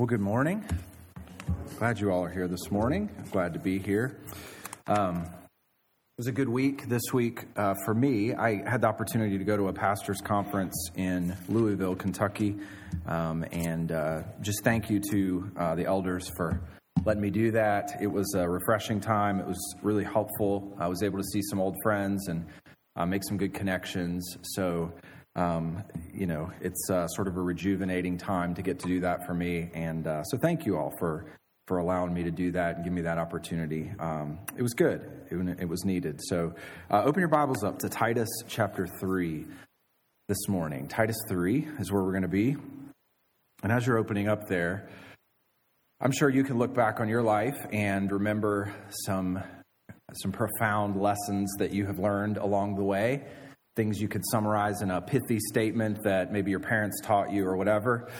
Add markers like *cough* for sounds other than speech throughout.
Well, good morning. Glad you all are here this morning. Glad to be here. Um, it was a good week this week uh, for me. I had the opportunity to go to a pastor's conference in Louisville, Kentucky, um, and uh, just thank you to uh, the elders for letting me do that. It was a refreshing time. It was really helpful. I was able to see some old friends and uh, make some good connections. So um, you know, it's uh, sort of a rejuvenating time to get to do that for me. And uh, so thank you all for, for allowing me to do that and give me that opportunity. Um, it was good, it, it was needed. So uh, open your Bibles up to Titus chapter 3 this morning. Titus 3 is where we're going to be. And as you're opening up there, I'm sure you can look back on your life and remember some, some profound lessons that you have learned along the way things you could summarize in a pithy statement that maybe your parents taught you or whatever.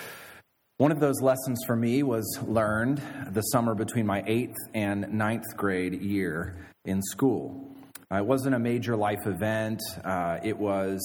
One of those lessons for me was learned the summer between my eighth and ninth grade year in school. Uh, it wasn't a major life event, uh, it was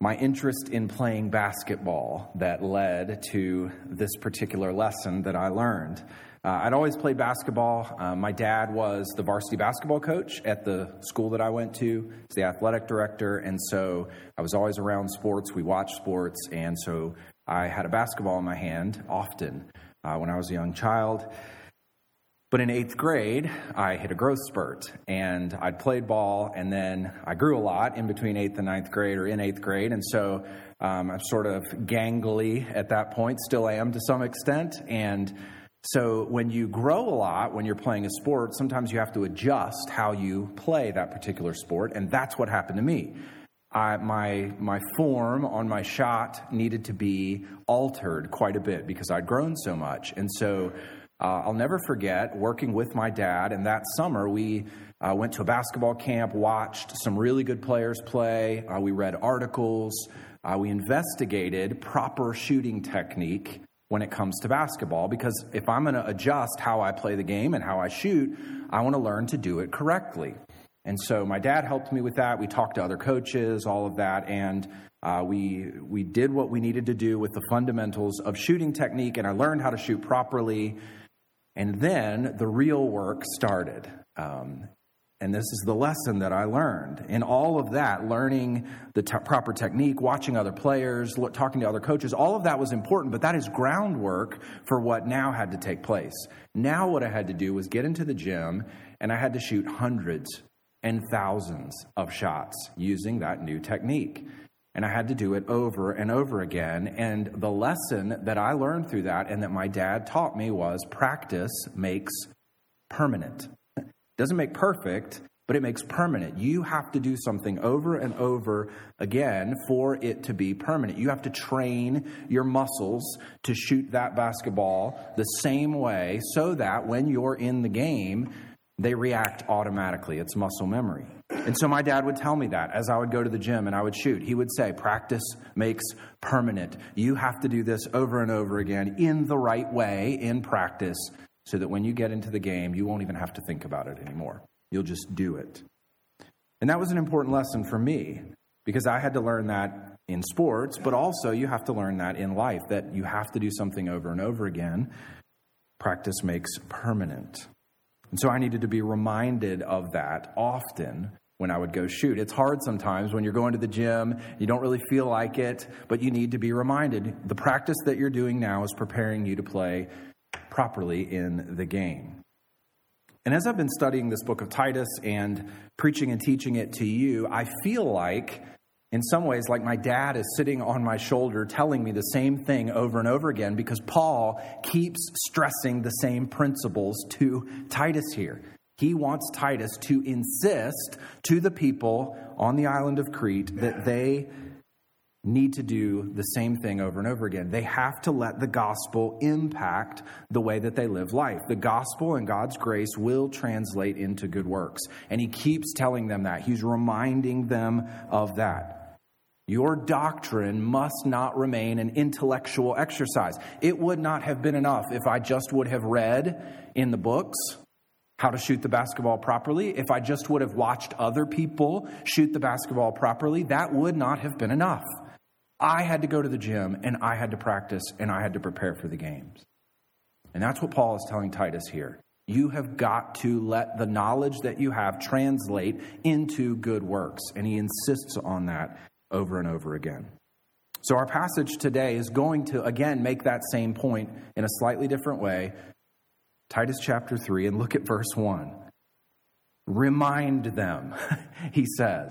my interest in playing basketball that led to this particular lesson that I learned. Uh, I'd always played basketball. Uh, my dad was the varsity basketball coach at the school that I went to. He's the athletic director, and so I was always around sports. We watched sports, and so I had a basketball in my hand often uh, when I was a young child. But in eighth grade, I hit a growth spurt and I'd played ball and then I grew a lot in between eighth and ninth grade or in eighth grade. And so um, I'm sort of gangly at that point, still am to some extent. And so when you grow a lot when you're playing a sport, sometimes you have to adjust how you play that particular sport, and that's what happened to me. I, my my form on my shot needed to be altered quite a bit because I'd grown so much, and so uh, I'll never forget working with my dad. And that summer, we uh, went to a basketball camp, watched some really good players play. Uh, we read articles. Uh, we investigated proper shooting technique when it comes to basketball because if I'm going to adjust how I play the game and how I shoot, I want to learn to do it correctly. And so my dad helped me with that. We talked to other coaches, all of that, and uh, we we did what we needed to do with the fundamentals of shooting technique, and I learned how to shoot properly. And then the real work started. Um, and this is the lesson that I learned. In all of that, learning the t- proper technique, watching other players, talking to other coaches, all of that was important, but that is groundwork for what now had to take place. Now, what I had to do was get into the gym and I had to shoot hundreds and thousands of shots using that new technique. And I had to do it over and over again. And the lesson that I learned through that and that my dad taught me was practice makes permanent. Doesn't make perfect, but it makes permanent. You have to do something over and over again for it to be permanent. You have to train your muscles to shoot that basketball the same way so that when you're in the game, they react automatically. It's muscle memory. And so my dad would tell me that as I would go to the gym and I would shoot. He would say, Practice makes permanent. You have to do this over and over again in the right way in practice so that when you get into the game, you won't even have to think about it anymore. You'll just do it. And that was an important lesson for me because I had to learn that in sports, but also you have to learn that in life that you have to do something over and over again. Practice makes permanent. And so I needed to be reminded of that often when I would go shoot. It's hard sometimes when you're going to the gym, you don't really feel like it, but you need to be reminded the practice that you're doing now is preparing you to play properly in the game. And as I've been studying this book of Titus and preaching and teaching it to you, I feel like, in some ways, like my dad is sitting on my shoulder telling me the same thing over and over again because Paul keeps stressing the same principles to Titus here. He wants Titus to insist to the people on the island of Crete that they need to do the same thing over and over again. They have to let the gospel impact the way that they live life. The gospel and God's grace will translate into good works. And he keeps telling them that. He's reminding them of that. Your doctrine must not remain an intellectual exercise. It would not have been enough if I just would have read in the books how to shoot the basketball properly. If I just would have watched other people shoot the basketball properly, that would not have been enough. I had to go to the gym and I had to practice and I had to prepare for the games. And that's what Paul is telling Titus here. You have got to let the knowledge that you have translate into good works. And he insists on that over and over again. So, our passage today is going to, again, make that same point in a slightly different way. Titus chapter 3, and look at verse 1. Remind them, *laughs* he says.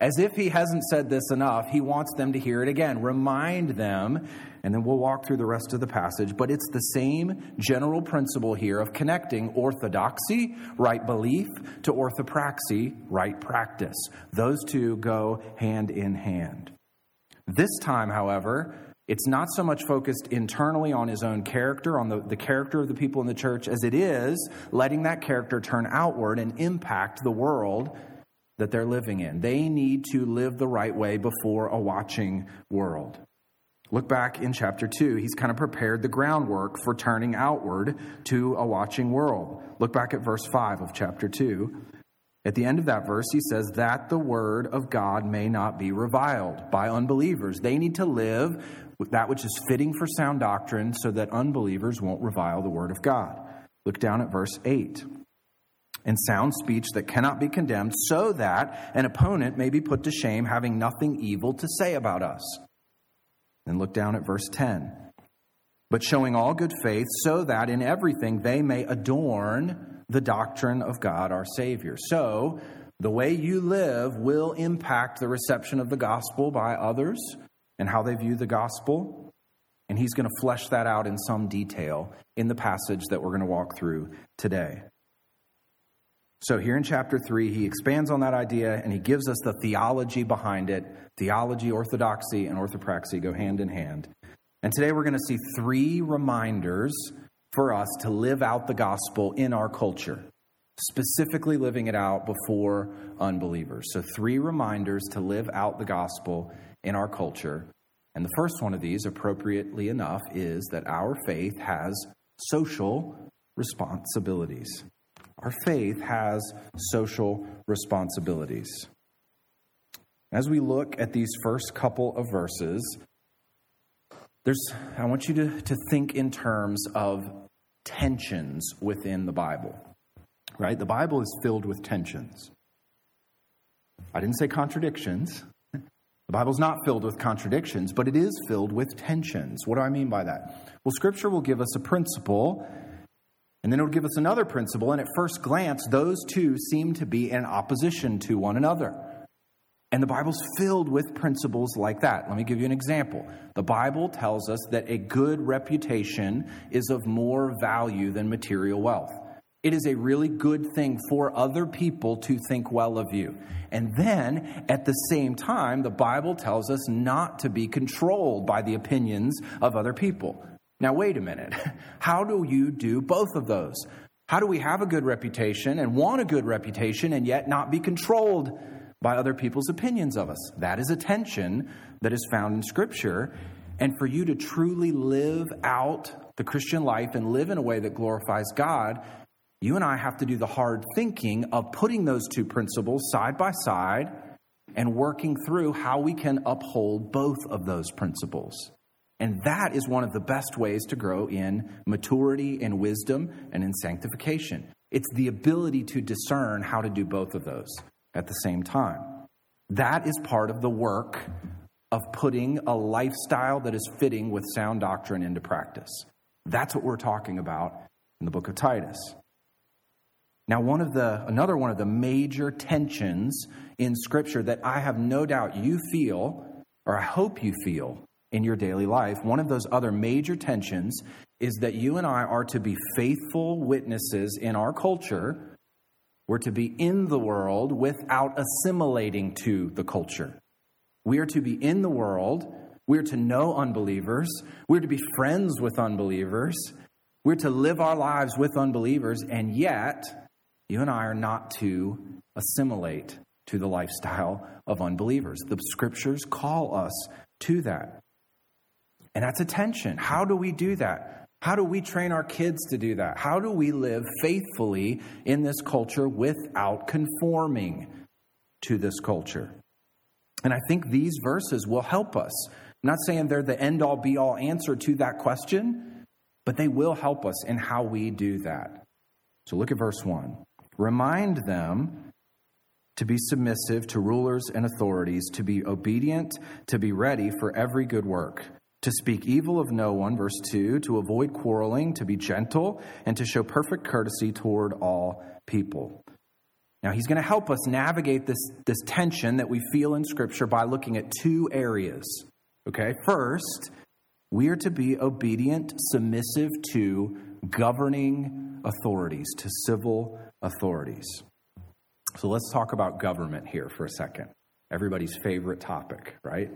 As if he hasn't said this enough, he wants them to hear it again. Remind them, and then we'll walk through the rest of the passage. But it's the same general principle here of connecting orthodoxy, right belief, to orthopraxy, right practice. Those two go hand in hand. This time, however, it's not so much focused internally on his own character, on the, the character of the people in the church, as it is letting that character turn outward and impact the world that they're living in. They need to live the right way before a watching world. Look back in chapter 2. He's kind of prepared the groundwork for turning outward to a watching world. Look back at verse 5 of chapter 2. At the end of that verse, he says, That the word of God may not be reviled by unbelievers. They need to live with that which is fitting for sound doctrine so that unbelievers won't revile the word of God. Look down at verse 8 and sound speech that cannot be condemned, so that an opponent may be put to shame, having nothing evil to say about us. Then look down at verse 10. But showing all good faith, so that in everything they may adorn the doctrine of God our Savior. So, the way you live will impact the reception of the gospel by others and how they view the gospel. And he's going to flesh that out in some detail in the passage that we're going to walk through today. So, here in chapter 3, he expands on that idea and he gives us the theology behind it. Theology, orthodoxy, and orthopraxy go hand in hand. And today we're going to see three reminders for us to live out the gospel in our culture, specifically living it out before unbelievers. So, three reminders to live out the gospel in our culture. And the first one of these, appropriately enough, is that our faith has social responsibilities. Our faith has social responsibilities. As we look at these first couple of verses, there's, I want you to, to think in terms of tensions within the Bible, right? The Bible is filled with tensions. I didn't say contradictions. The Bible's not filled with contradictions, but it is filled with tensions. What do I mean by that? Well, Scripture will give us a principle and then it would give us another principle, and at first glance, those two seem to be in opposition to one another. And the Bible's filled with principles like that. Let me give you an example. The Bible tells us that a good reputation is of more value than material wealth. It is a really good thing for other people to think well of you. And then, at the same time, the Bible tells us not to be controlled by the opinions of other people. Now, wait a minute. *laughs* How do you do both of those? How do we have a good reputation and want a good reputation and yet not be controlled by other people's opinions of us? That is a tension that is found in Scripture. And for you to truly live out the Christian life and live in a way that glorifies God, you and I have to do the hard thinking of putting those two principles side by side and working through how we can uphold both of those principles. And that is one of the best ways to grow in maturity and wisdom and in sanctification. It's the ability to discern how to do both of those at the same time. That is part of the work of putting a lifestyle that is fitting with sound doctrine into practice. That's what we're talking about in the book of Titus. Now, one of the another one of the major tensions in scripture that I have no doubt you feel or I hope you feel in your daily life, one of those other major tensions is that you and I are to be faithful witnesses in our culture. We're to be in the world without assimilating to the culture. We are to be in the world. We're to know unbelievers. We're to be friends with unbelievers. We're to live our lives with unbelievers. And yet, you and I are not to assimilate to the lifestyle of unbelievers. The scriptures call us to that. And that's a tension. How do we do that? How do we train our kids to do that? How do we live faithfully in this culture without conforming to this culture? And I think these verses will help us. I'm not saying they're the end all be all answer to that question, but they will help us in how we do that. So look at verse 1. Remind them to be submissive to rulers and authorities, to be obedient, to be ready for every good work, to speak evil of no one, verse 2, to avoid quarreling, to be gentle, and to show perfect courtesy toward all people. Now, he's going to help us navigate this, this tension that we feel in Scripture by looking at two areas. Okay, first, we are to be obedient, submissive to governing authorities, to civil authorities. So let's talk about government here for a second. Everybody's favorite topic, right?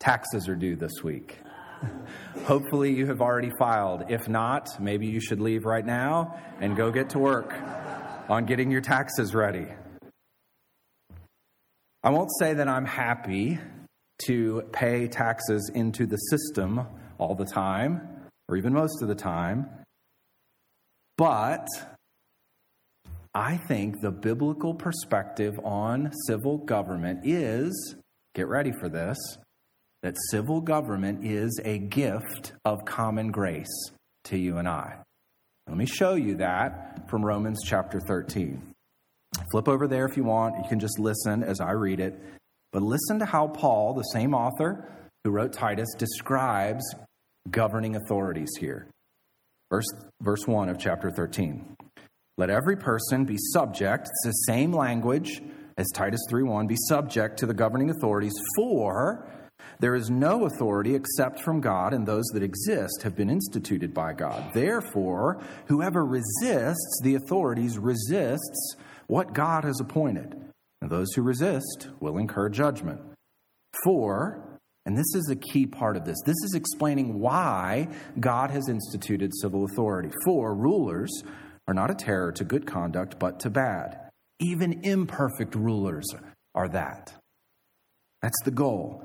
Taxes are due this week. Hopefully, you have already filed. If not, maybe you should leave right now and go get to work on getting your taxes ready. I won't say that I'm happy to pay taxes into the system all the time, or even most of the time, but I think the biblical perspective on civil government is get ready for this that civil government is a gift of common grace to you and I. Let me show you that from Romans chapter 13. Flip over there if you want. You can just listen as I read it. But listen to how Paul, the same author who wrote Titus, describes governing authorities here. Verse, verse 1 of chapter 13. Let every person be subject, it's the same language as Titus 3:1, be subject to the governing authorities, for there is no authority except from God, and those that exist have been instituted by God. Therefore, whoever resists the authorities resists what God has appointed and those who resist will incur judgment. For, and this is a key part of this, this is explaining why God has instituted civil authority. For, rulers are not a terror to good conduct, but to bad. Even imperfect rulers are that. That's the goal.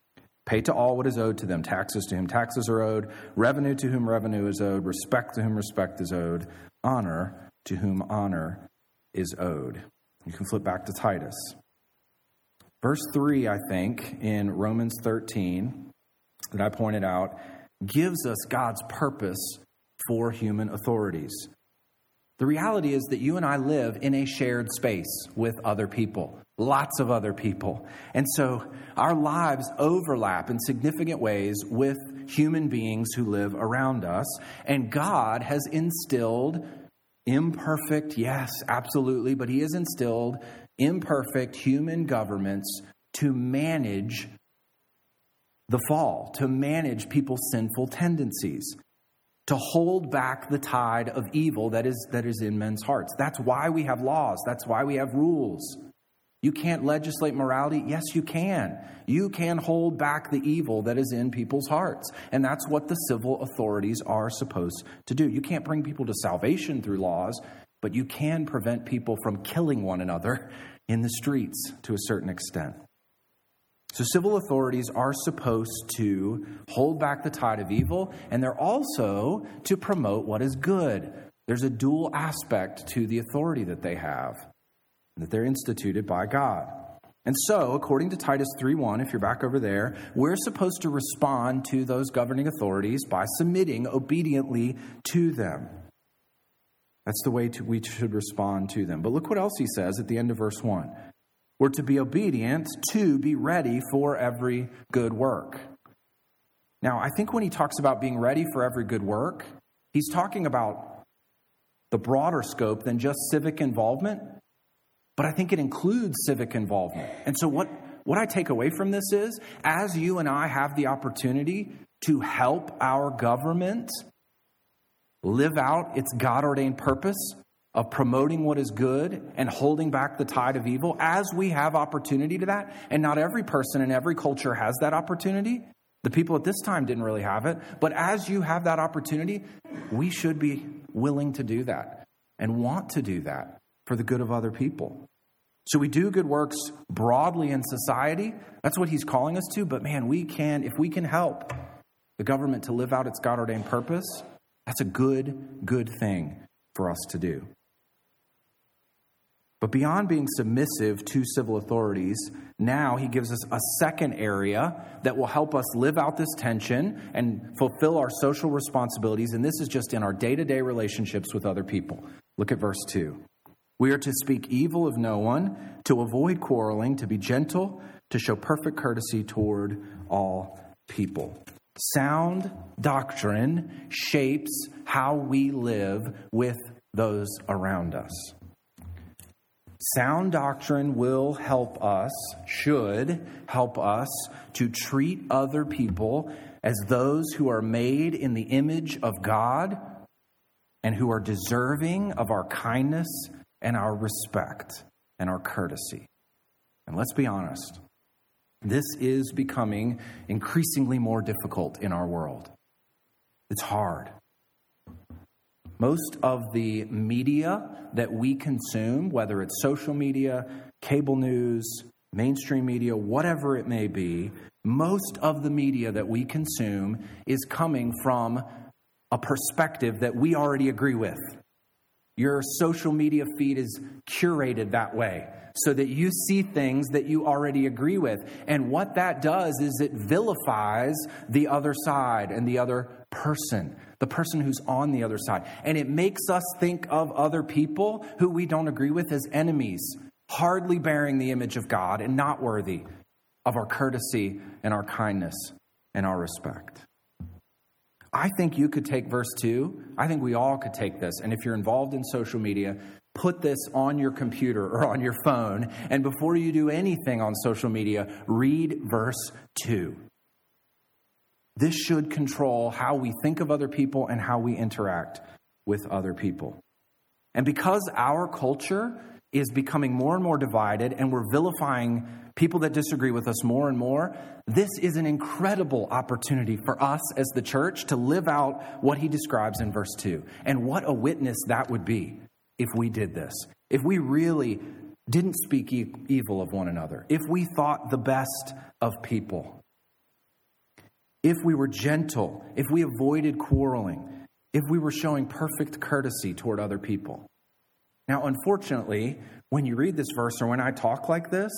Pay to all what is owed to them taxes to whom taxes are owed, revenue to whom revenue is owed, respect to whom respect is owed, honor to whom honor is owed. You can flip back to Titus. Verse 3, I think, in Romans 13, that I pointed out, gives us God's purpose for human authorities. The reality is that you and I live in a shared space with other people, lots of other people. And so our lives overlap in significant ways with human beings who live around us. And God has instilled imperfect, yes, absolutely, but He has instilled imperfect human governments to manage the fall, to manage people's sinful tendencies, to hold back the tide of evil that is, that is in men's hearts. That's why we have laws, that's why we have rules. You can't legislate morality. Yes, you can. You can hold back the evil that is in people's hearts. And that's what the civil authorities are supposed to do. You can't bring people to salvation through laws, but you can prevent people from killing one another in the streets to a certain extent. So, civil authorities are supposed to hold back the tide of evil, and they're also to promote what is good. There's a dual aspect to the authority that they have, that they're instituted by God. And so, according to Titus 3:1, if you're back over there, we're supposed to respond to those governing authorities by submitting obediently to them. That's the way to, we should respond to them. But look what else he says at the end of verse 1. We're to be obedient to be ready for every good work. Now, I think when he talks about being ready for every good work, he's talking about the broader scope than just civic involvement, but I think it includes civic involvement. And so, what, what I take away from this is as you and I have the opportunity to help our government live out its God ordained purpose of promoting what is good and holding back the tide of evil as we have opportunity to that. And not every person in every culture has that opportunity. The people at this time didn't really have it. But as you have that opportunity, we should be willing to do that and want to do that for the good of other people. So we do good works broadly in society. That's what he's calling us to. But man, we can, if we can help the government to live out its God ordained purpose, that's a good, good thing for us to do. But beyond being submissive to civil authorities, now he gives us a second area that will help us live out this tension and fulfill our social responsibilities. And this is just in our day to day relationships with other people. Look at verse 2. We are to speak evil of no one, to avoid quarreling, to be gentle, to show perfect courtesy toward all people. Sound doctrine shapes how we live with those around us. Sound doctrine will help us, should help us to treat other people as those who are made in the image of God and who are deserving of our kindness and our respect and our courtesy. And let's be honest, this is becoming increasingly more difficult in our world. It's hard. Most of the media that we consume, whether it's social media, cable news, mainstream media, whatever it may be, most of the media that we consume is coming from a perspective that we already agree with. Your social media feed is curated that way so that you see things that you already agree with. And what that does is it vilifies the other side and the other person the person who's on the other side. And it makes us think of other people who we don't agree with as enemies, hardly bearing the image of God and not worthy of our courtesy and our kindness and our respect. I think you could take verse 2. I think we all could take this. And if you're involved in social media, put this on your computer or on your phone. And before you do anything on social media, read verse 2. This should control how we think of other people and how we interact with other people. And because our culture is becoming more and more divided and we're vilifying people that disagree with us more and more, this is an incredible opportunity for us as the church to live out what he describes in verse 2. And what a witness that would be if we did this. If we really didn't speak evil of one another, if we thought the best of people, if we were gentle, if we avoided quarreling, if we were showing perfect courtesy toward other people. Now, unfortunately, when you read this verse or when I talk like this,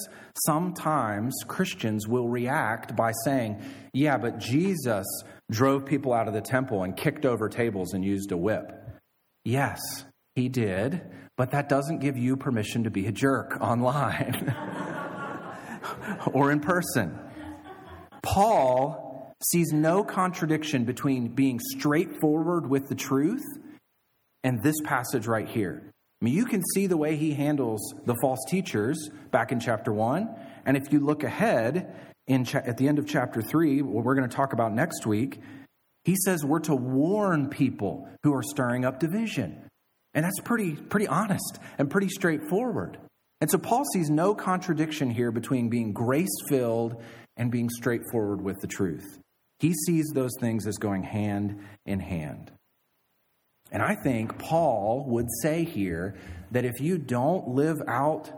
sometimes Christians will react by saying, Yeah, but Jesus drove people out of the temple and kicked over tables and used a whip. Yes, he did, but that doesn't give you permission to be a jerk *laughs* online or in person. Paul sees no contradiction between being straightforward with the truth and this passage right here. I mean, you can see the way he handles the false teachers back in chapter 1. And if you look ahead in cha- at the end of chapter 3, what we're going to talk about next week, he says we're to warn people who are stirring up division. And that's pretty, pretty honest and pretty straightforward. And so Paul sees no contradiction here between being grace filled and being straightforward with the truth. He sees those things as going hand in hand. And I think Paul would say here that if you don't live out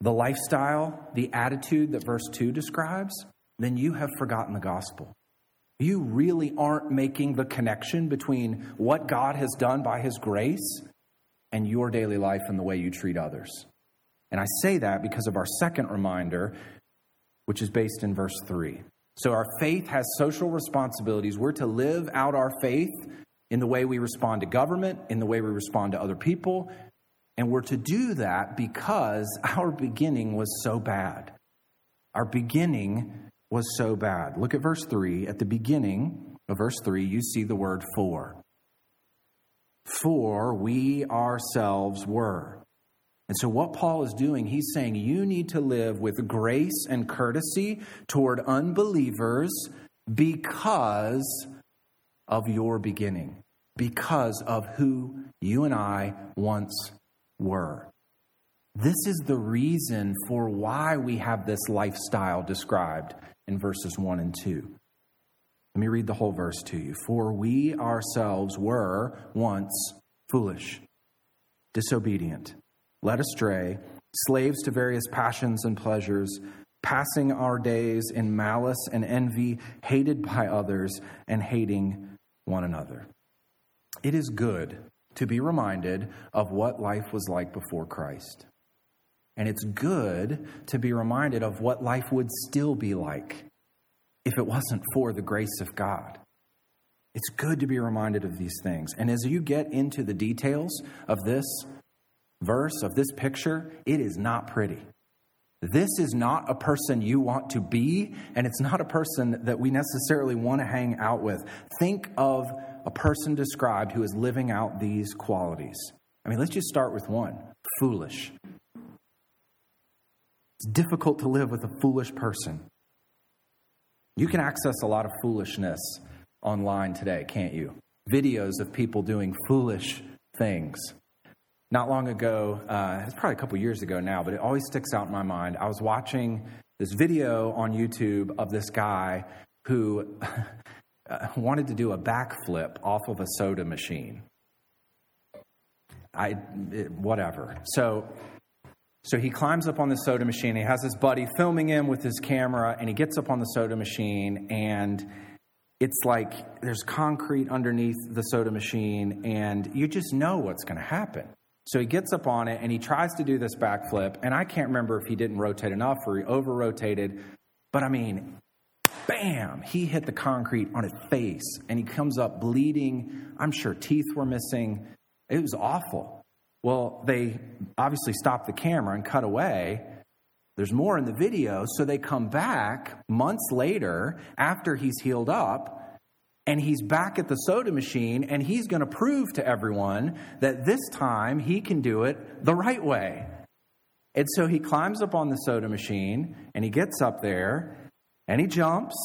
the lifestyle, the attitude that verse 2 describes, then you have forgotten the gospel. You really aren't making the connection between what God has done by his grace and your daily life and the way you treat others. And I say that because of our second reminder, which is based in verse 3. So our faith has social responsibilities. We're to live out our faith in the way we respond to government, in the way we respond to other people. And we're to do that because *laughs* our beginning was so bad. Our beginning was so bad. Look at verse 3. At the beginning of verse 3, you see the word for. For we ourselves were. And so, what Paul is doing, he's saying you need to live with grace and courtesy toward unbelievers because of your beginning, because of who you and I once were. This is the reason for why we have this lifestyle described in verses 1 and 2. Let me read the whole verse to you. For we ourselves were once foolish, disobedient, led astray, slaves to various passions and pleasures, passing our days in malice and envy, hated by others, and hating one another. It is good to be reminded of what life was like before Christ. And it's good to be reminded of what life would still be like if it wasn't for the grace of God. It's good to be reminded of these things. And as you get into the details of this verse, of this picture, it is not pretty. This is not a person you want to be, and it's not a person that we necessarily want to hang out with. Think of a person described who is living out these qualities. I mean, let's just start with one foolish. It's difficult to live with a foolish person. You can access a lot of foolishness online today, can't you? Videos of people doing foolish things. Not long ago, uh, it's probably a couple years ago now, but it always sticks out in my mind. I was watching this video on YouTube of this guy who *laughs* wanted to do a backflip off of a soda machine. I, it, whatever. So so he climbs up on the soda machine. He has his buddy filming him with his camera, and he gets up on the soda machine, and it's like there's concrete underneath the soda machine, and you just know what's going to happen. So he gets up on it and he tries to do this backflip, and I can't remember if he didn't rotate enough or he over rotated, but I mean, bam, he hit the concrete on his face, and he comes up bleeding. I'm sure teeth were missing. It was awful. Well, they obviously stop the camera and cut away. There's more in the video, so they come back months later after he's healed up, and he's back at the soda machine, and he's going to prove to everyone that this time he can do it the right way. And so he climbs up on the soda machine, and he gets up there, and he jumps,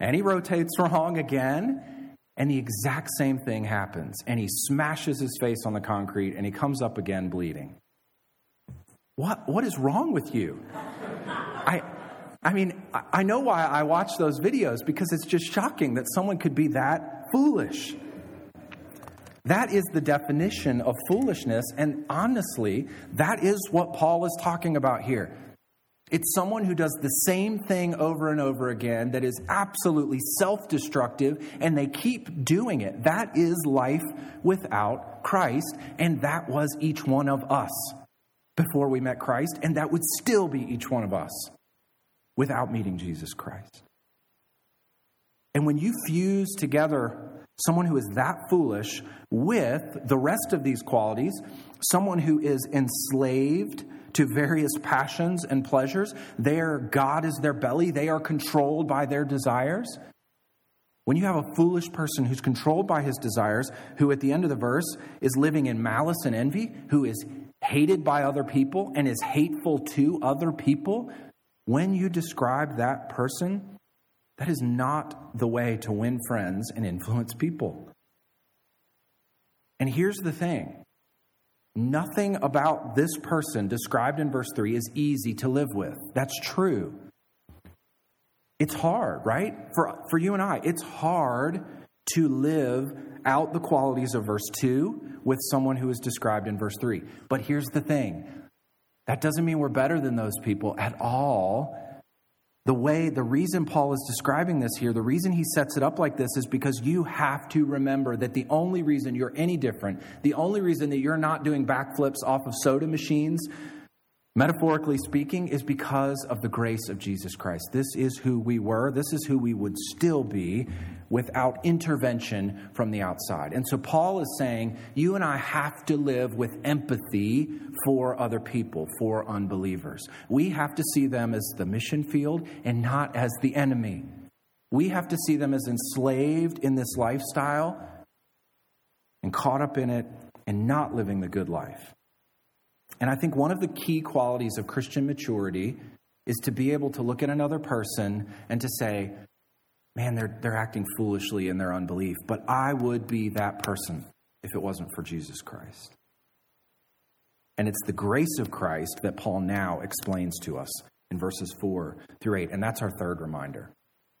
and he rotates *laughs* wrong again, and the exact same thing happens. And he smashes his face on the concrete and he comes up again bleeding. What, what is wrong with you? I, mean, I know why I watch those videos because it's just shocking that someone could be that foolish. That is the definition of foolishness. And honestly, that is what Paul is talking about here. It's someone who does the same thing over and over again that is absolutely self destructive, and they keep doing it. That is life without Christ, and that was each one of us before we met Christ, and that would still be each one of us without meeting Jesus Christ. And when you fuse together someone who is that foolish with the rest of these qualities, someone who is enslaved to various passions and pleasures. Their God is their belly, they are controlled by their desires. When you have a foolish person who's controlled by his desires, who at the end of the verse is living in malice and envy, who is hated by other people and is hateful to other people, when you describe that person, that is not the way to win friends and influence people. And here's the thing Nothing about this person described in verse 3 is easy to live with. That's true. It's hard, right? For, for you and I, it's hard to live out the qualities of verse 2 with someone who is described in verse 3. But here's the thing that doesn't mean we're better than those people at all. The way, the reason Paul is describing this here, the reason he sets it up like this is because you have to remember that the only reason you're any different, the only reason that you're not doing backflips off of soda machines, metaphorically speaking, is because of the grace of Jesus Christ. This is who we were, this is who we would still be without intervention from the outside. And so Paul is saying, you and I have to live with empathy for other people, for unbelievers. We have to see them as the mission field and not as the enemy. We have to see them as enslaved in this lifestyle and caught up in it and not living the good life. And I think one of the key qualities of Christian maturity is to be able to look at another person and to say, man, they're, they're acting foolishly in their unbelief. But I would be that person if it wasn't for Jesus Christ. And it's the grace of Christ that Paul now explains to us in verses 4 through 8. And that's our third reminder.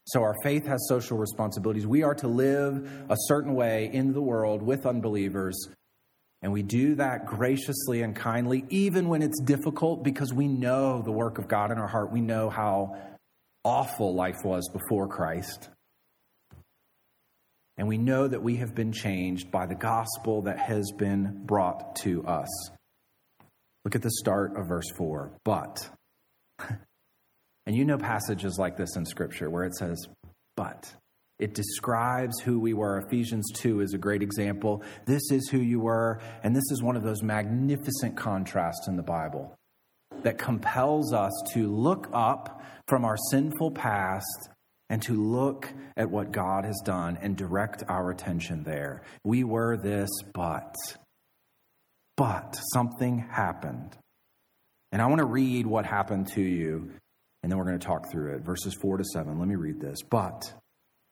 So our faith has social responsibilities. We are to live a certain way in the world with unbelievers. And we do that graciously and kindly, even when it's difficult, because we know the work of God in our heart. We know how awful life was before Christ. And we know that we have been changed by the gospel that has been brought to us. Look at the start of verse 4. But. *laughs* And you know passages like this in Scripture where it says, but. It describes who we were. Ephesians 2 is a great example. This is who you were. And this is one of those magnificent contrasts in the Bible that compels us to look up from our sinful past and to look at what God has done and direct our attention there. We were this, but. But something happened. And I want to read what happened to you, and then we're going to talk through it. Verses 4 to 7. Let me read this. But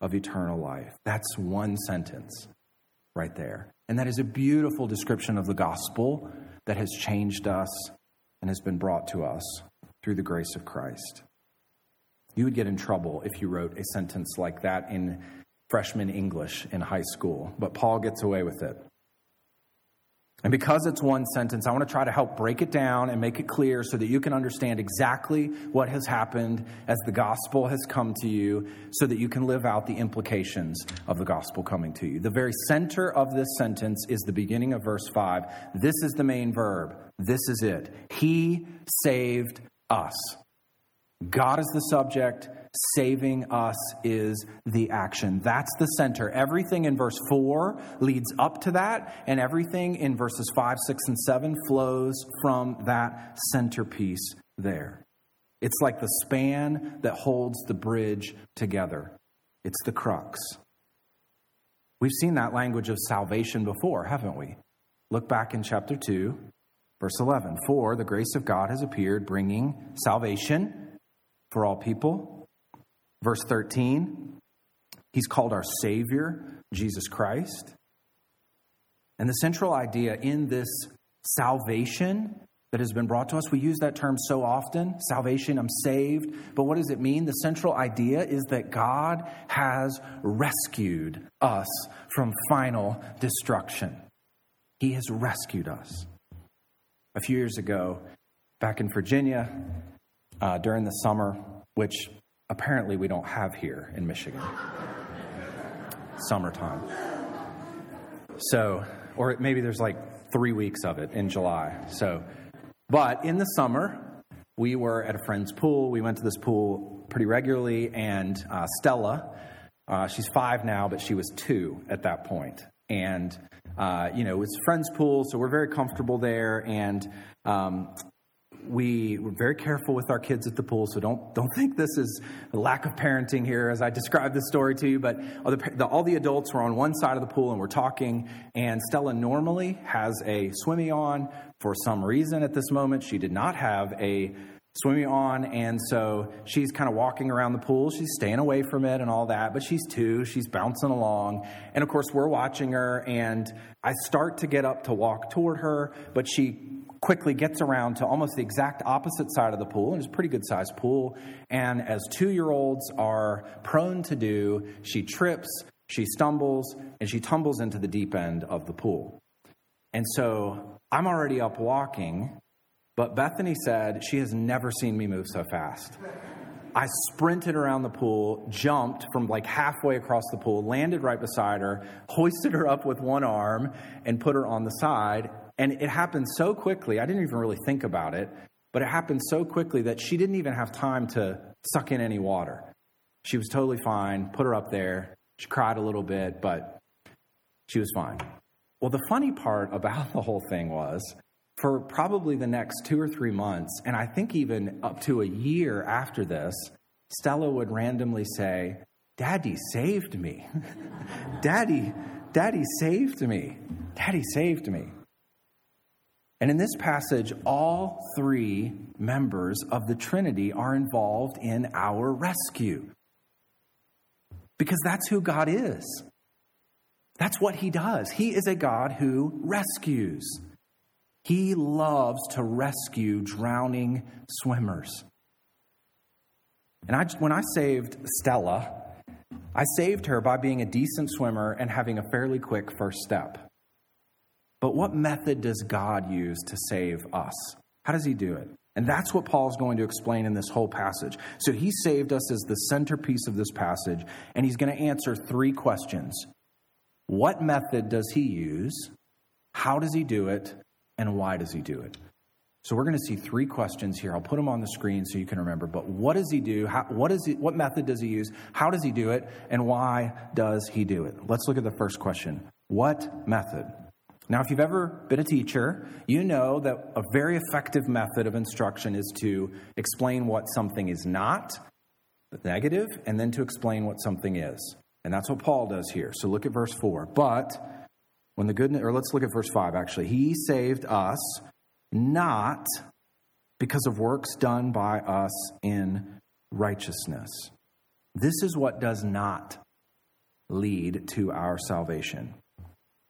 of eternal life. That's one sentence right there. And that is a beautiful description of the gospel that has changed us and has been brought to us through the grace of Christ. You would get in trouble if you wrote a sentence like that in freshman English in high school, but Paul gets away with it. And because it's one sentence, I want to try to help break it down and make it clear so that you can understand exactly what has happened as the gospel has come to you, so that you can live out the implications of the gospel coming to you. The very center of this sentence is the beginning of verse 5. This is the main verb. This is it. He saved us. God is the subject, saving us is the action. That's the center. Everything in verse 4 leads up to that, and everything in verses 5, 6, and 7 flows from that centerpiece there. It's like the span that holds the bridge together, it's the crux. We've seen that language of salvation before, haven't we? Look back in chapter 2, verse 11. For the grace of God has appeared, bringing salvation for all people. Verse 13, he's called our Savior, Jesus Christ. And the central idea in this salvation that has been brought to us, we use that term so often salvation, I'm saved. But what does it mean? The central idea is that God has rescued us from final destruction. He has rescued us. A few years ago, back in Virginia, uh, during the summer, which apparently we don't have here in Michigan. Summertime. So, or maybe there's like three weeks of it in July. So, but in the summer, we were at a friend's pool. We went to this pool pretty regularly, and uh, Stella, uh, she's five now, but she was two at that point. And, uh, you know, it's a friend's pool, so we're very comfortable there. And um, we were very careful with our kids at the pool, so don't don't think this is a lack of parenting here as I describe the story to you. But all the, the, all the adults were on one side of the pool and we're talking, and Stella normally has a swimmy on. For some reason, at this moment, she did not have a swimming on, and so she's kind of walking around the pool. She's staying away from it and all that, but she's two. She's bouncing along, and of course, we're watching her. And I start to get up to walk toward her, but she quickly gets around to almost the exact opposite side of the pool, and it's a pretty good sized pool. And as two year olds are prone to do, she trips, she stumbles, and she tumbles into the deep end of the pool. And so I'm already up walking, but Bethany said she has never seen me move so fast. I sprinted around the pool, jumped from like halfway across the pool, landed right beside her, hoisted her up with one arm, and put her on the side. And it happened so quickly, I didn't even really think about it, but it happened so quickly that she didn't even have time to suck in any water. She was totally fine, put her up there. She cried a little bit, but she was fine. Well, the funny part about *laughs* the whole thing was for probably the next two or three months, and I think even up to a year after this, Stella would randomly say, Daddy saved me. *laughs* Daddy, Daddy saved me. Daddy saved me. And in this passage, all three members of the Trinity are involved in our rescue. Because that's who God is. That's what He does. He is a God who rescues. He loves to rescue drowning swimmers. And I, when I saved Stella, I saved her by being a decent swimmer and having a fairly quick first step. But what method does God use to save us? How does he do it? And that's what Paul's going to explain in this whole passage. So he saved us as the centerpiece of this passage, and he's going to answer three questions What method does he use? How does he do it? And why does he do it? So we're going to see three questions here. I'll put them on the screen so you can remember. But what does he do? How, what, is he, what method does he use? How does he do it? And why does he do it? Let's look at the first question. What method? Now, if you've ever been a teacher, you know that a very effective method of instruction is to explain what something is not, the negative, and then to explain what something is. And that's what Paul does here. So look at verse 4. But when the good, or let's look at verse 5 actually. He saved us not because of works done by us in righteousness. This is what does not lead to our salvation.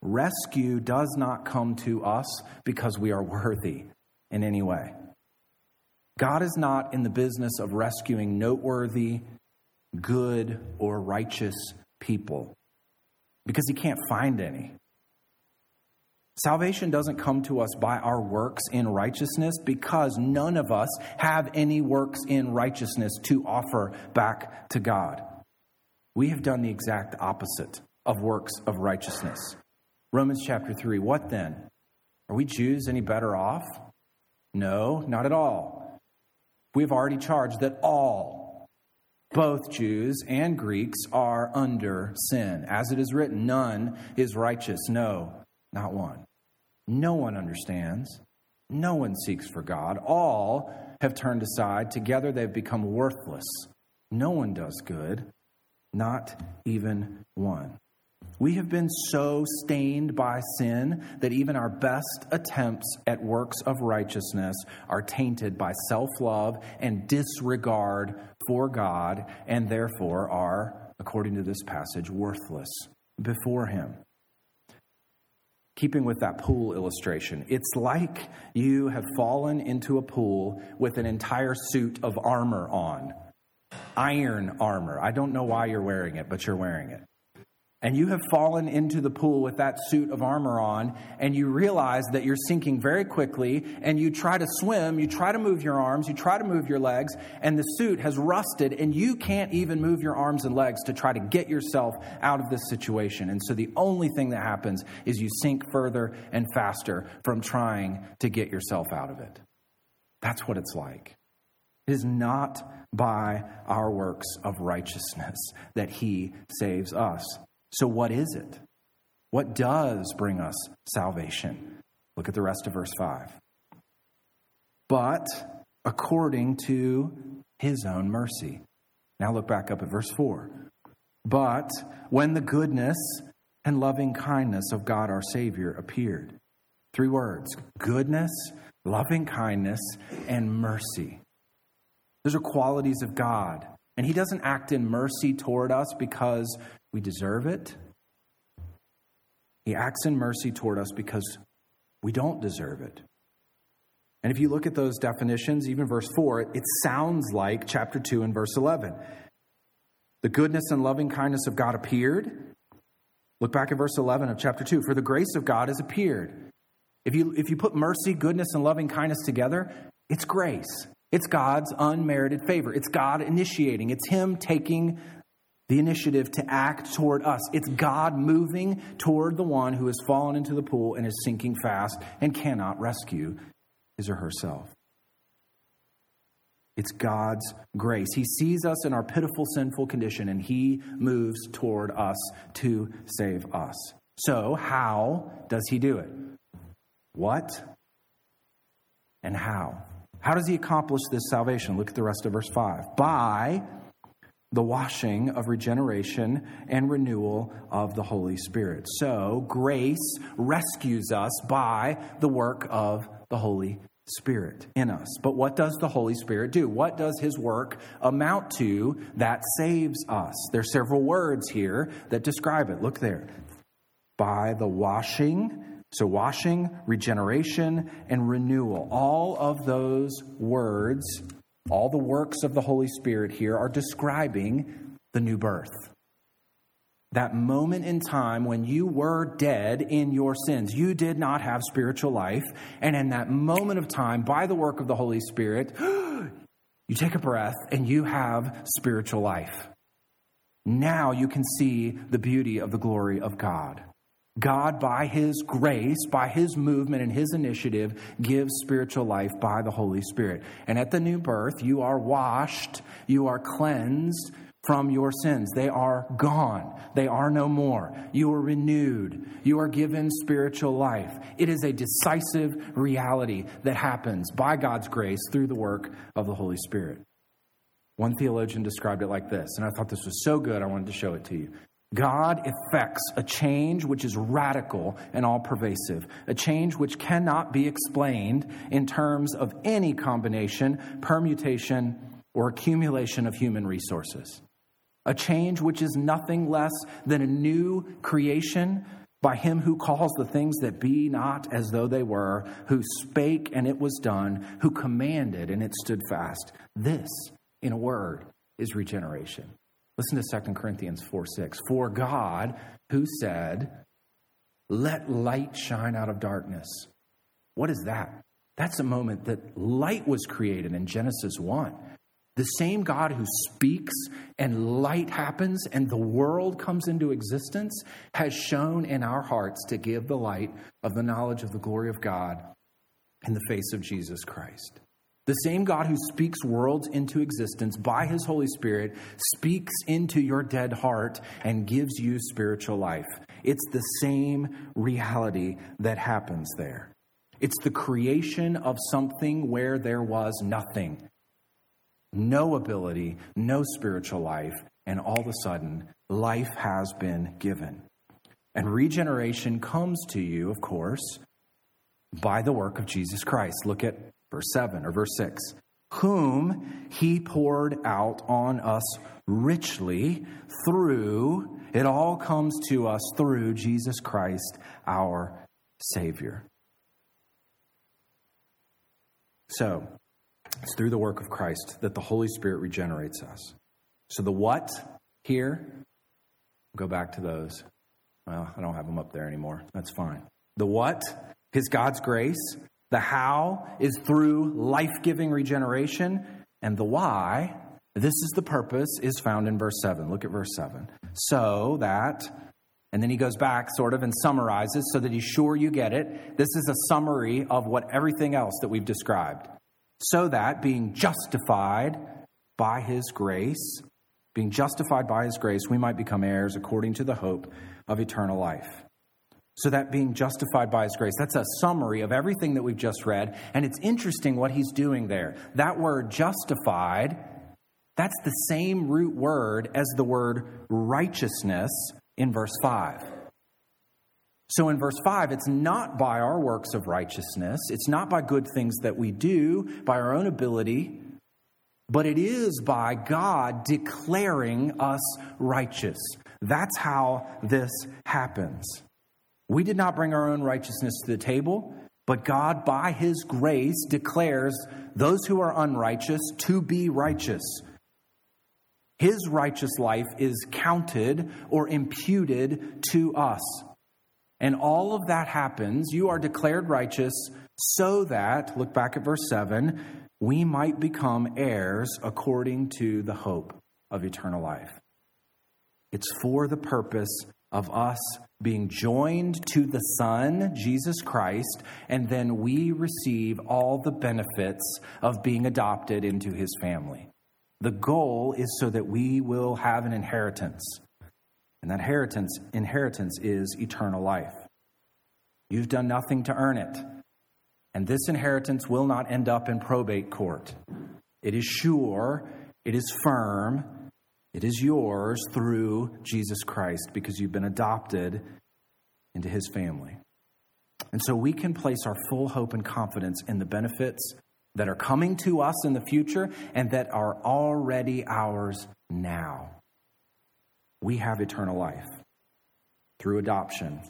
Rescue does not come to us because we are worthy in any way. God is not in the business of rescuing noteworthy, good, or righteous people because he can't find any. Salvation doesn't come to us by our works in righteousness because none of us have any works in righteousness to offer back to God. We have done the exact opposite of works of righteousness. Romans chapter 3. What then? Are we Jews any better off? No, not at all. We have already charged that all, both Jews and Greeks, are under sin. As it is written, none is righteous. No, not one. No one understands. No one seeks for God. All have turned aside. Together they've become worthless. No one does good, not even one. We have been so stained by sin that even our best attempts at works of righteousness are tainted by self love and disregard for God, and therefore are, according to this passage, worthless before Him keeping with that pool illustration, it's like you have fallen into a pool with an entire suit of armor on. Iron armor. I don't know why you're wearing it, but you're wearing it and you have fallen into the pool with that suit of armor on, and you realize that you're sinking very quickly, and you try to swim, you try to move your arms, you try to move your legs, and the suit has rusted, and you can't even move your arms and legs to try to get yourself out of this situation. And so the only thing that happens is you sink further and faster from trying to get yourself out of it. That's what it's like. It is not by our works of righteousness that He saves us. So, what is it? What does bring us salvation? Look at the rest of verse 5. But according to his own mercy. Now look back up at verse 4. But when the goodness and loving kindness of God our Savior appeared. Three words goodness, loving kindness, and mercy. Those are qualities of God. And He doesn't act in mercy toward us because we deserve it. He acts in mercy toward us because we don't deserve it. And if you look at those definitions, even verse 4, it sounds like chapter 2 and verse 11. The goodness and loving kindness of God appeared. Look back at verse 11 of chapter 2. For the grace of God has appeared. If you, if you put mercy, goodness, and loving kindness together, it's grace. It's God's unmerited favor. It's God initiating. It's Him taking the initiative to act toward us. It's God moving toward the one who has fallen into the pool and is sinking fast and cannot rescue his or herself. It's God's grace. He sees us in our pitiful, sinful condition and he moves toward us to save us. So, how does he do it? What and how? How does he accomplish this salvation? Look at the rest of verse 5. By the washing of regeneration and renewal of the Holy Spirit. So, grace rescues us by the work of the Holy Spirit in us. But what does the Holy Spirit do? What does his work amount to that saves us? There's several words here that describe it. Look there. By the washing, so washing, regeneration, and renewal. All of those words, all the works of the Holy Spirit here are describing the new birth that moment in time when you were dead in your sins. You did not have spiritual life. And in that moment of time, by the work of the Holy Spirit, *gasps* you take a breath and you have spiritual life. Now you can see the beauty of the glory of God. God, by His grace, by His movement and His initiative, gives spiritual life by the Holy Spirit. And at the new birth, you are washed, you are cleansed, from your sins. They are gone. They are no more. You are renewed. You are given spiritual life. It is a decisive reality that happens by God's grace through the work of the Holy Spirit. One theologian described it like this, and I thought this was so good, I wanted to show it to you. God effects a change which is radical and all pervasive, a change which cannot be explained in terms of any combination, permutation, or accumulation of human resources a change which is nothing less than a new creation by him who calls the things that be not as though they were, who spake and it was done, who commanded and it stood fast. This, in a word, is regeneration. Listen to 2 Corinthians 4 6. For God, who said, Let light shine out of darkness. What is that? That's a moment that light was created in Genesis 1. The same God who speaks and light happens and the world comes into existence has shone in our hearts to give the light of the knowledge of the glory of God in the face of Jesus Christ. The same God who speaks worlds into existence by his Holy Spirit speaks into your dead heart and gives you spiritual life. It's the same reality that happens there. It's the creation of something where there was nothing no ability, no spiritual life, and all of a sudden, life has been given. And regeneration comes to you, of course, by the work of Jesus Christ. Look at verse 7 or verse 6. Whom he poured out on us richly through, it all comes to us through Jesus Christ, our Savior. So, it's through the work of Christ that the Holy Spirit regenerates us. So the what here, go back to those. Well, I don't have them up there anymore. That's fine. The what is God's grace. The how is through life giving regeneration. And the why, this is the purpose, is found in verse 7. Look at verse 7. So that, and then he goes back sort of and summarizes so that he's sure you get it. This is a summary of what everything else that we've described so that being justified by his grace, being justified by his grace, we might become heirs according to the hope of eternal life. So that being justified by his grace, that's a summary of everything that we've just read. And it's interesting what he's doing there. That word justified, that's the same root word as the word righteousness in verse 5. So in verse 5, it's not by our works of righteousness, it's not by good things that we do, by our own ability, but it is by God declaring us righteous. That's how this happens. We did not bring our own righteousness to the table, but God, by His grace, declares those who are unrighteous to be righteous. His righteous life is counted or imputed to us. And all of that happens. You are declared righteous so that, look back at verse 7, we might become heirs according to the hope of eternal life. It's for the purpose of us being joined to the Son, Jesus Christ, and then we receive all the benefits of being adopted into his family. The goal is so that we will have an inheritance and that inheritance, inheritance is eternal life. You've done nothing to earn it. And this inheritance will not end up in probate court. It is sure, it is firm, It is yours through Jesus Christ because you've been adopted into his family. And so we can place our full hope and confidence in the benefits that are coming to us in the future and that are already ours now. We have eternal life through adoption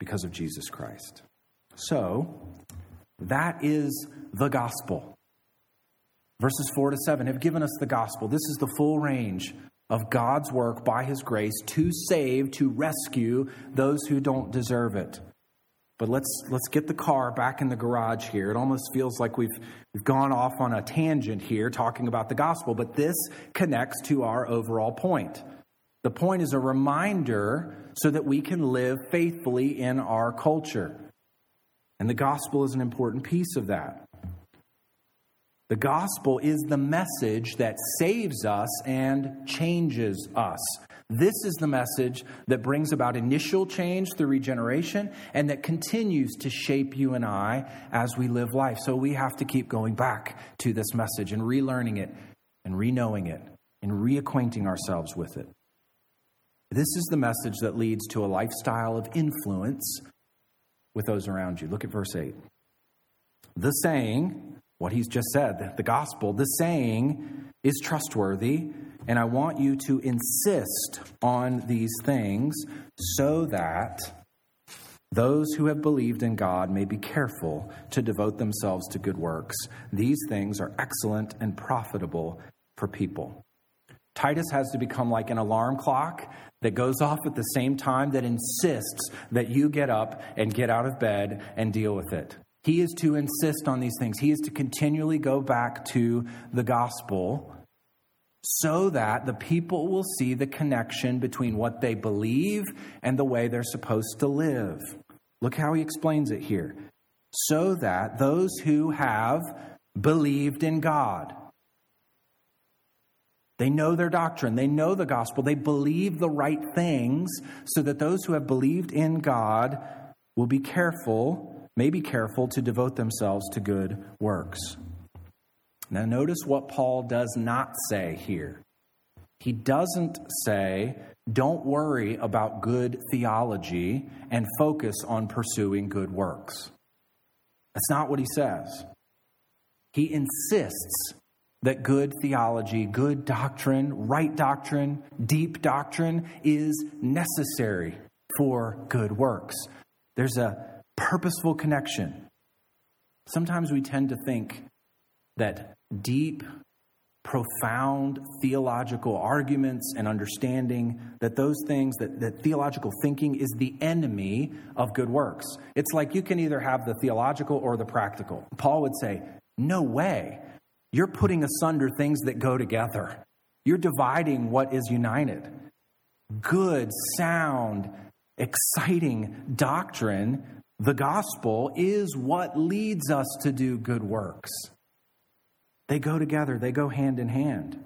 because of Jesus Christ. So, that is the gospel. Verses 4 to 7 have given us the gospel. This is the full range of God's work by his grace to save, to rescue those who don't deserve it. But let's let's get the car back in the garage here. It almost feels like we've we've gone off on a tangent here talking about the gospel, but this connects to our overall point. The point is a reminder so that we can live faithfully in our culture. And the gospel is an important piece of that. The gospel is the message that saves us and changes us. This is the message that brings about initial change through regeneration and that continues to shape you and I as we live life. So we have to keep going back to this message and relearning it and reknowing it and reacquainting ourselves with it. This is the message that leads to a lifestyle of influence with those around you. Look at verse 8. The saying, what he's just said, the gospel, the saying is trustworthy, and I want you to insist on these things so that those who have believed in God may be careful to devote themselves to good works. These things are excellent and profitable for people. Titus has to become like an alarm clock that goes off at the same time that insists that you get up and get out of bed and deal with it. He is to insist on these things. He is to continually go back to the gospel so that the people will see the connection between what they believe and the way they're supposed to live. Look how he explains it here. So that those who have believed in God, they know their doctrine, they know the gospel, they believe the right things, so that those who have believed in God will be careful may be careful to devote themselves to good works. Now, notice what Paul does not say here. He doesn't say, don't worry about good theology and focus on pursuing good works. That's not what he says. He insists that good theology, good doctrine, right doctrine, deep doctrine is necessary for good works. There's a purposeful connection. Sometimes we tend to think that deep, profound theological arguments and understanding that those things that, that theological thinking is the enemy of good works. It's like you can either have the theological or the practical. Paul would say no way. You're putting asunder things that go together. You're dividing what is united. Good sound exciting doctrine the gospel is what leads us to do good works. They go together, they go hand in hand.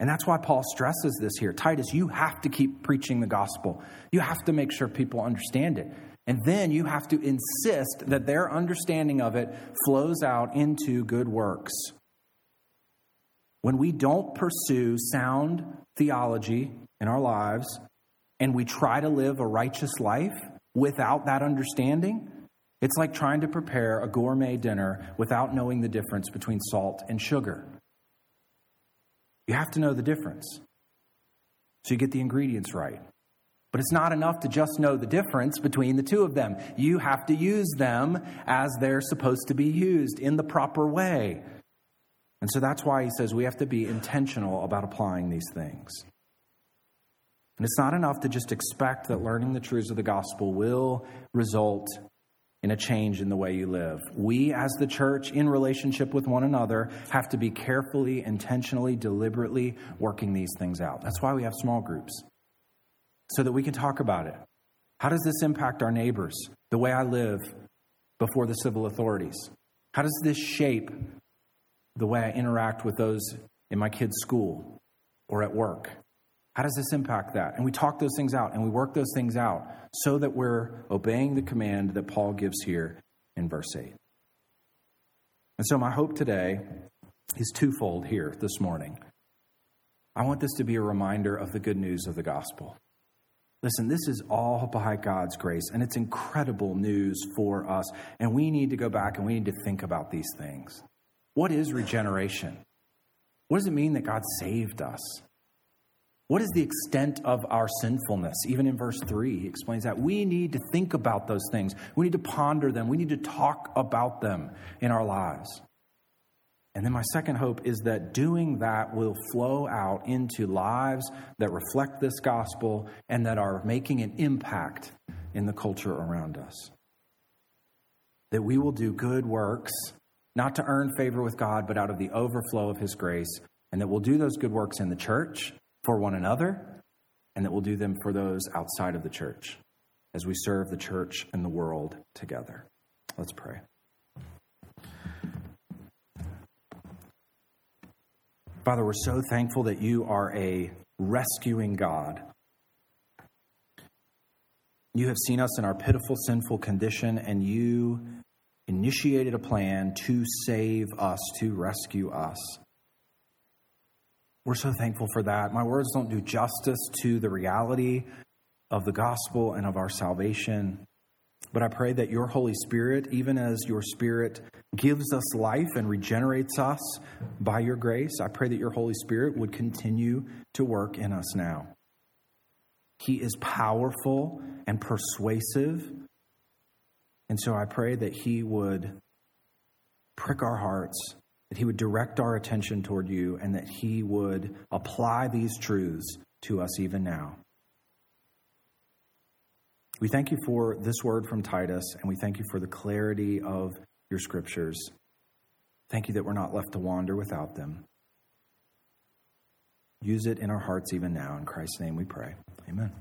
And that's why Paul stresses this here. Titus, you have to keep preaching the gospel. You have to make sure people understand it. And then you have to insist that their understanding of it flows out into good works. When we don't pursue sound theology in our lives and we try to live a righteous life, without that understanding, it's like trying to prepare a gourmet dinner without knowing the difference between salt and sugar. You have to know the difference so you get the ingredients right. But it's not enough to just know the difference between the two of them. You have to use them as they're supposed to be used in the proper way. And so that's why he says we have to be intentional about applying these things. And it's not enough to just expect that learning the truths of the gospel will result in a change in the way you live. We, as the church, in relationship with one another, have to be carefully, intentionally, deliberately working these things out. That's why we have small groups, so that we can talk about it. How does this impact our neighbors, the way I live before the civil authorities? How does this shape the way I interact with those in my kids' school or at work? How does this impact that? And we talk those things out and we work those things out so that we're obeying the command that Paul gives here in verse 8. And so, my hope today is twofold here this morning. I want this to be a reminder of the good news of the gospel. Listen, this is all by God's grace, and it's incredible news for us. And we need to go back and we need to think about these things. What is regeneration? What does it mean that God saved us? What is the extent of our sinfulness? Even in verse 3, he explains that. We need to think about those things. We need to ponder them. We need to talk about them in our lives. And then my second hope is that doing that will flow out into lives that reflect this gospel and that are making an impact in the culture around us. That we will do good works, not to earn favor with God, but out of the overflow of His grace. And that we'll do those good works in the church for one another, and that we'll do them for those outside of the church as we serve the church and the world together. Let's pray. Father, we're so thankful that you are a rescuing God. You have seen us in our pitiful, sinful condition, and you initiated a plan to save us, to rescue us. We're so thankful for that. My words don't do justice to the reality of the gospel and of our salvation. But I pray that your Holy Spirit, even as your Spirit gives us life and regenerates us by your grace, I pray that your Holy Spirit would continue to work in us now. He is powerful and persuasive. And so I pray that He would prick our hearts, that He would direct our attention toward you, and that He would apply these truths to us even now. We thank you for this word from Titus, and we thank you for the clarity of your scriptures. Thank you that we're not left to wander without them. Use it in our hearts even now. In Christ's name we pray. Amen.